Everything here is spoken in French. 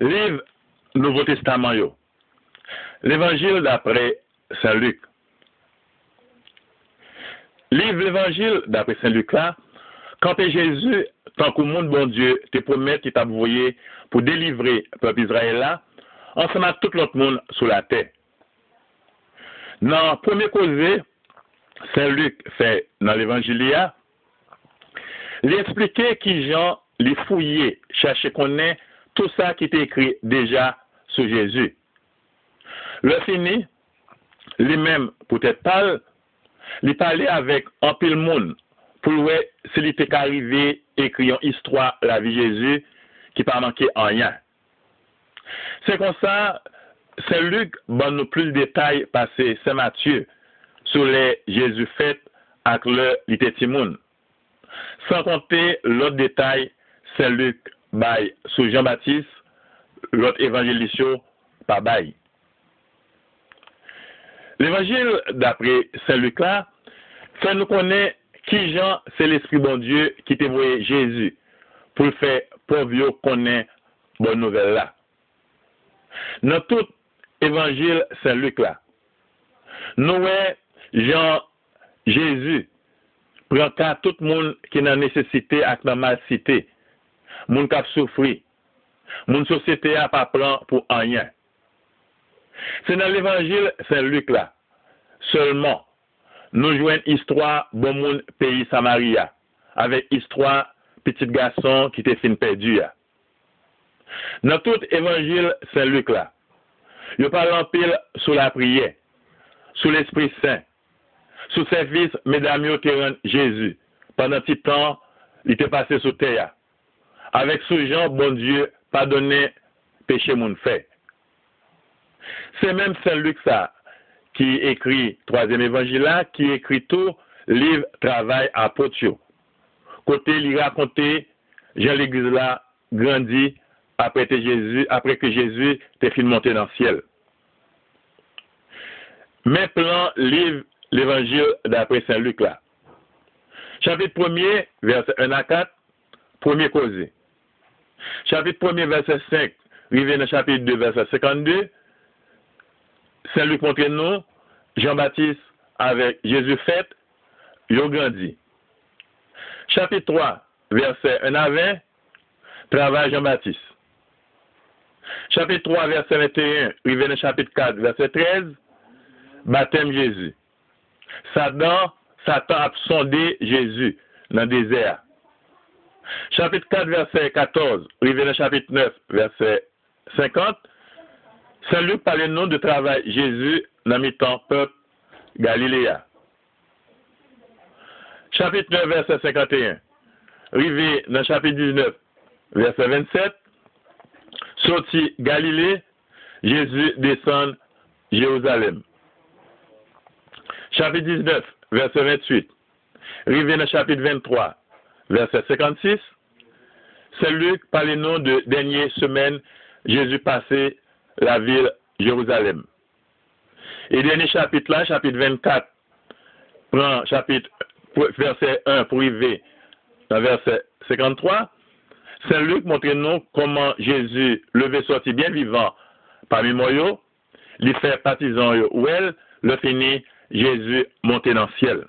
Livre Nouveau Testament. L'évangile d'après Saint Luc. Livre l'évangile d'après Saint Luc là, quand Jésus, tant qu'au monde bon Dieu, te promet qu'il t'a envoyé pour délivrer le peuple Israël là, ensemble avec tout l'autre monde sur la terre. Dans le premier causé, Saint Luc fait dans l'évangile, il expliquait qui Jean les fouillait, cherchait qu'on ait tout ça qui était écrit déjà sur Jésus. Le fini, lui-même, peut-être pas, il parlait avec un pile monde pour voir s'il était arrivé écrit une histoire la vie de Jésus qui pas manqué en rien. C'est comme ça, Saint Luc donne plus de détails passés Saint Matthieu sur les Jésus fait avec le Litetimoun. Sans compter l'autre détail, Saint Luc bay sou Jean-Baptiste, lot evanjelisyon pa bay. L'evanjil d'apre Saint-Luc la, fè nou konen ki jan se l'Esprit bon Dieu ki te voye Jésus pou l'fè povyo konen bon nouvel la. Nan tout evanjil Saint-Luc la, nou wè jan Jésus prantan tout moun ki nan nesesite ak nan mal site. moun kap soufri, moun sosyete a pa pran pou anyen. Se nan l'Evangil Saint-Luc la, seulement nou jwen istwa bon moun peyi Samaria, avek istwa petit gason ki te fin pedu ya. Nan tout Evangil Saint-Luc la, yo palan pil sou la priye, sou l'Esprit Saint, sou servis medam yo te ren Jésus, pandan ti tan li te pase sou te ya. Avec ce genre, bon Dieu, pardonner péché mon fait. C'est même Saint Luc ça qui écrit troisième évangile là, qui écrit tout livre travail à Potio. Côté il racontait Jean l'église là grandit après Jésus, après que Jésus était fini monté dans le ciel. Maintenant, livre l'évangile d'après Saint Luc là. Chapitre 1er, verset 1 à 4, premier causé. Chapitre 1er, verset 5, arrivé dans chapitre 2, verset 52, Saint-Luc montre nous, Jean-Baptiste avec Jésus fait, il a grandi. Chapitre 3, verset 1 à 20, travail Jean-Baptiste. Chapitre 3, verset 21, arrivé dans chapitre 4, verset 13, baptême Jésus. Satan, Satan a sondé Jésus dans le désert. Chapitre 4, verset 14, arrivé dans chapitre 9, verset 50, Saint Luc parle le nom de travail Jésus dans le temps peuple Galiléa. Chapitre 9, verset 51. Arrivé dans chapitre 19, verset 27. Sorti Galilée, Jésus descend Jérusalem. Chapitre 19, verset 28. Arrivé dans chapitre 23, verset 56. Saint Luc parle le nom de dernière semaine, Jésus passé la ville Jérusalem. Et dernier chapitre là, chapitre 24, prend chapitre verset 1 pour arriver dans verset 53. Saint Luc montre nous comment Jésus levé sorti bien vivant parmi moi, il fait partisan ou elle, le fini, Jésus monté dans le ciel.